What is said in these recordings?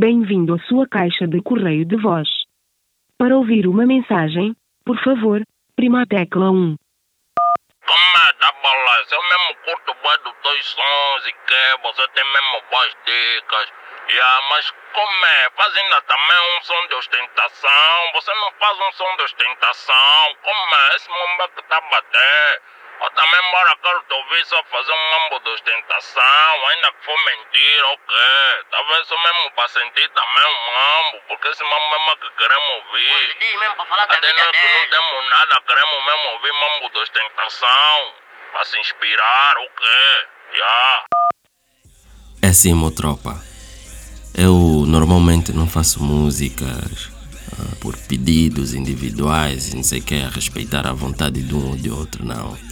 Bem-vindo à sua caixa de correio de voz. Para ouvir uma mensagem, por favor, prima a tecla 1. Como é, tá balança? Eu mesmo curto bem dos dois sons e que você tem mesmo boas dicas. Yeah, mas como é? Faz ainda também um som de ostentação. Você não faz um som de ostentação. Como é? Esse momento que tá. Ou também, bora, quero te ouvir só fazer um mambo de ostentação. Ainda que for mentira, ok. Talvez só mesmo pra sentir também um mambo. Porque esse mambo mesmo é que queremos ouvir. Dia mesmo para falar da Até nós que não temos nada, queremos mesmo ouvir mambo de ostentação. Pra se inspirar, ok. Yeah. É assim, meu tropa. Eu normalmente não faço músicas ah, por pedidos individuais e não sei o que, a respeitar a vontade de um ou de outro, não.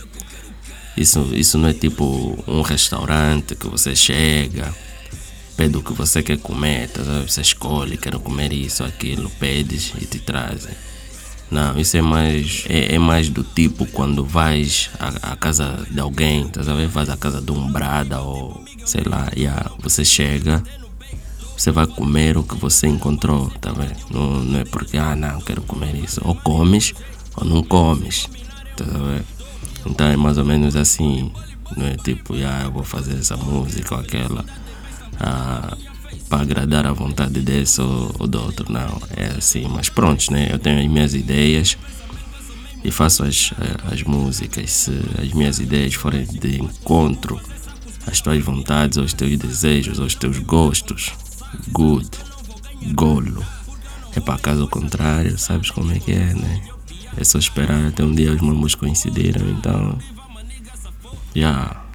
Isso, isso não é tipo um restaurante que você chega, pede o que você quer comer, tá você escolhe, quero comer isso, aquilo, pedes e te trazem. Não, isso é mais, é, é mais do tipo quando vais à, à casa de alguém, tá? Vais à casa de um brada ou sei lá, yeah, você chega, você vai comer o que você encontrou, tá? Não, não é porque, ah, não, quero comer isso. Ou comes ou não comes, tá vendo? Então é mais ou menos assim, não é tipo, ah, eu vou fazer essa música ou aquela ah, para agradar a vontade desse ou, ou do outro, não. É assim, mas pronto, né? Eu tenho as minhas ideias e faço as, eh, as músicas. Se as minhas ideias forem de encontro às tuas vontades, aos teus desejos, aos teus gostos, good, golo. É para caso contrário, sabes como é que é, né? É só esperar até um dia os mamos coincidiram, então. Yeah.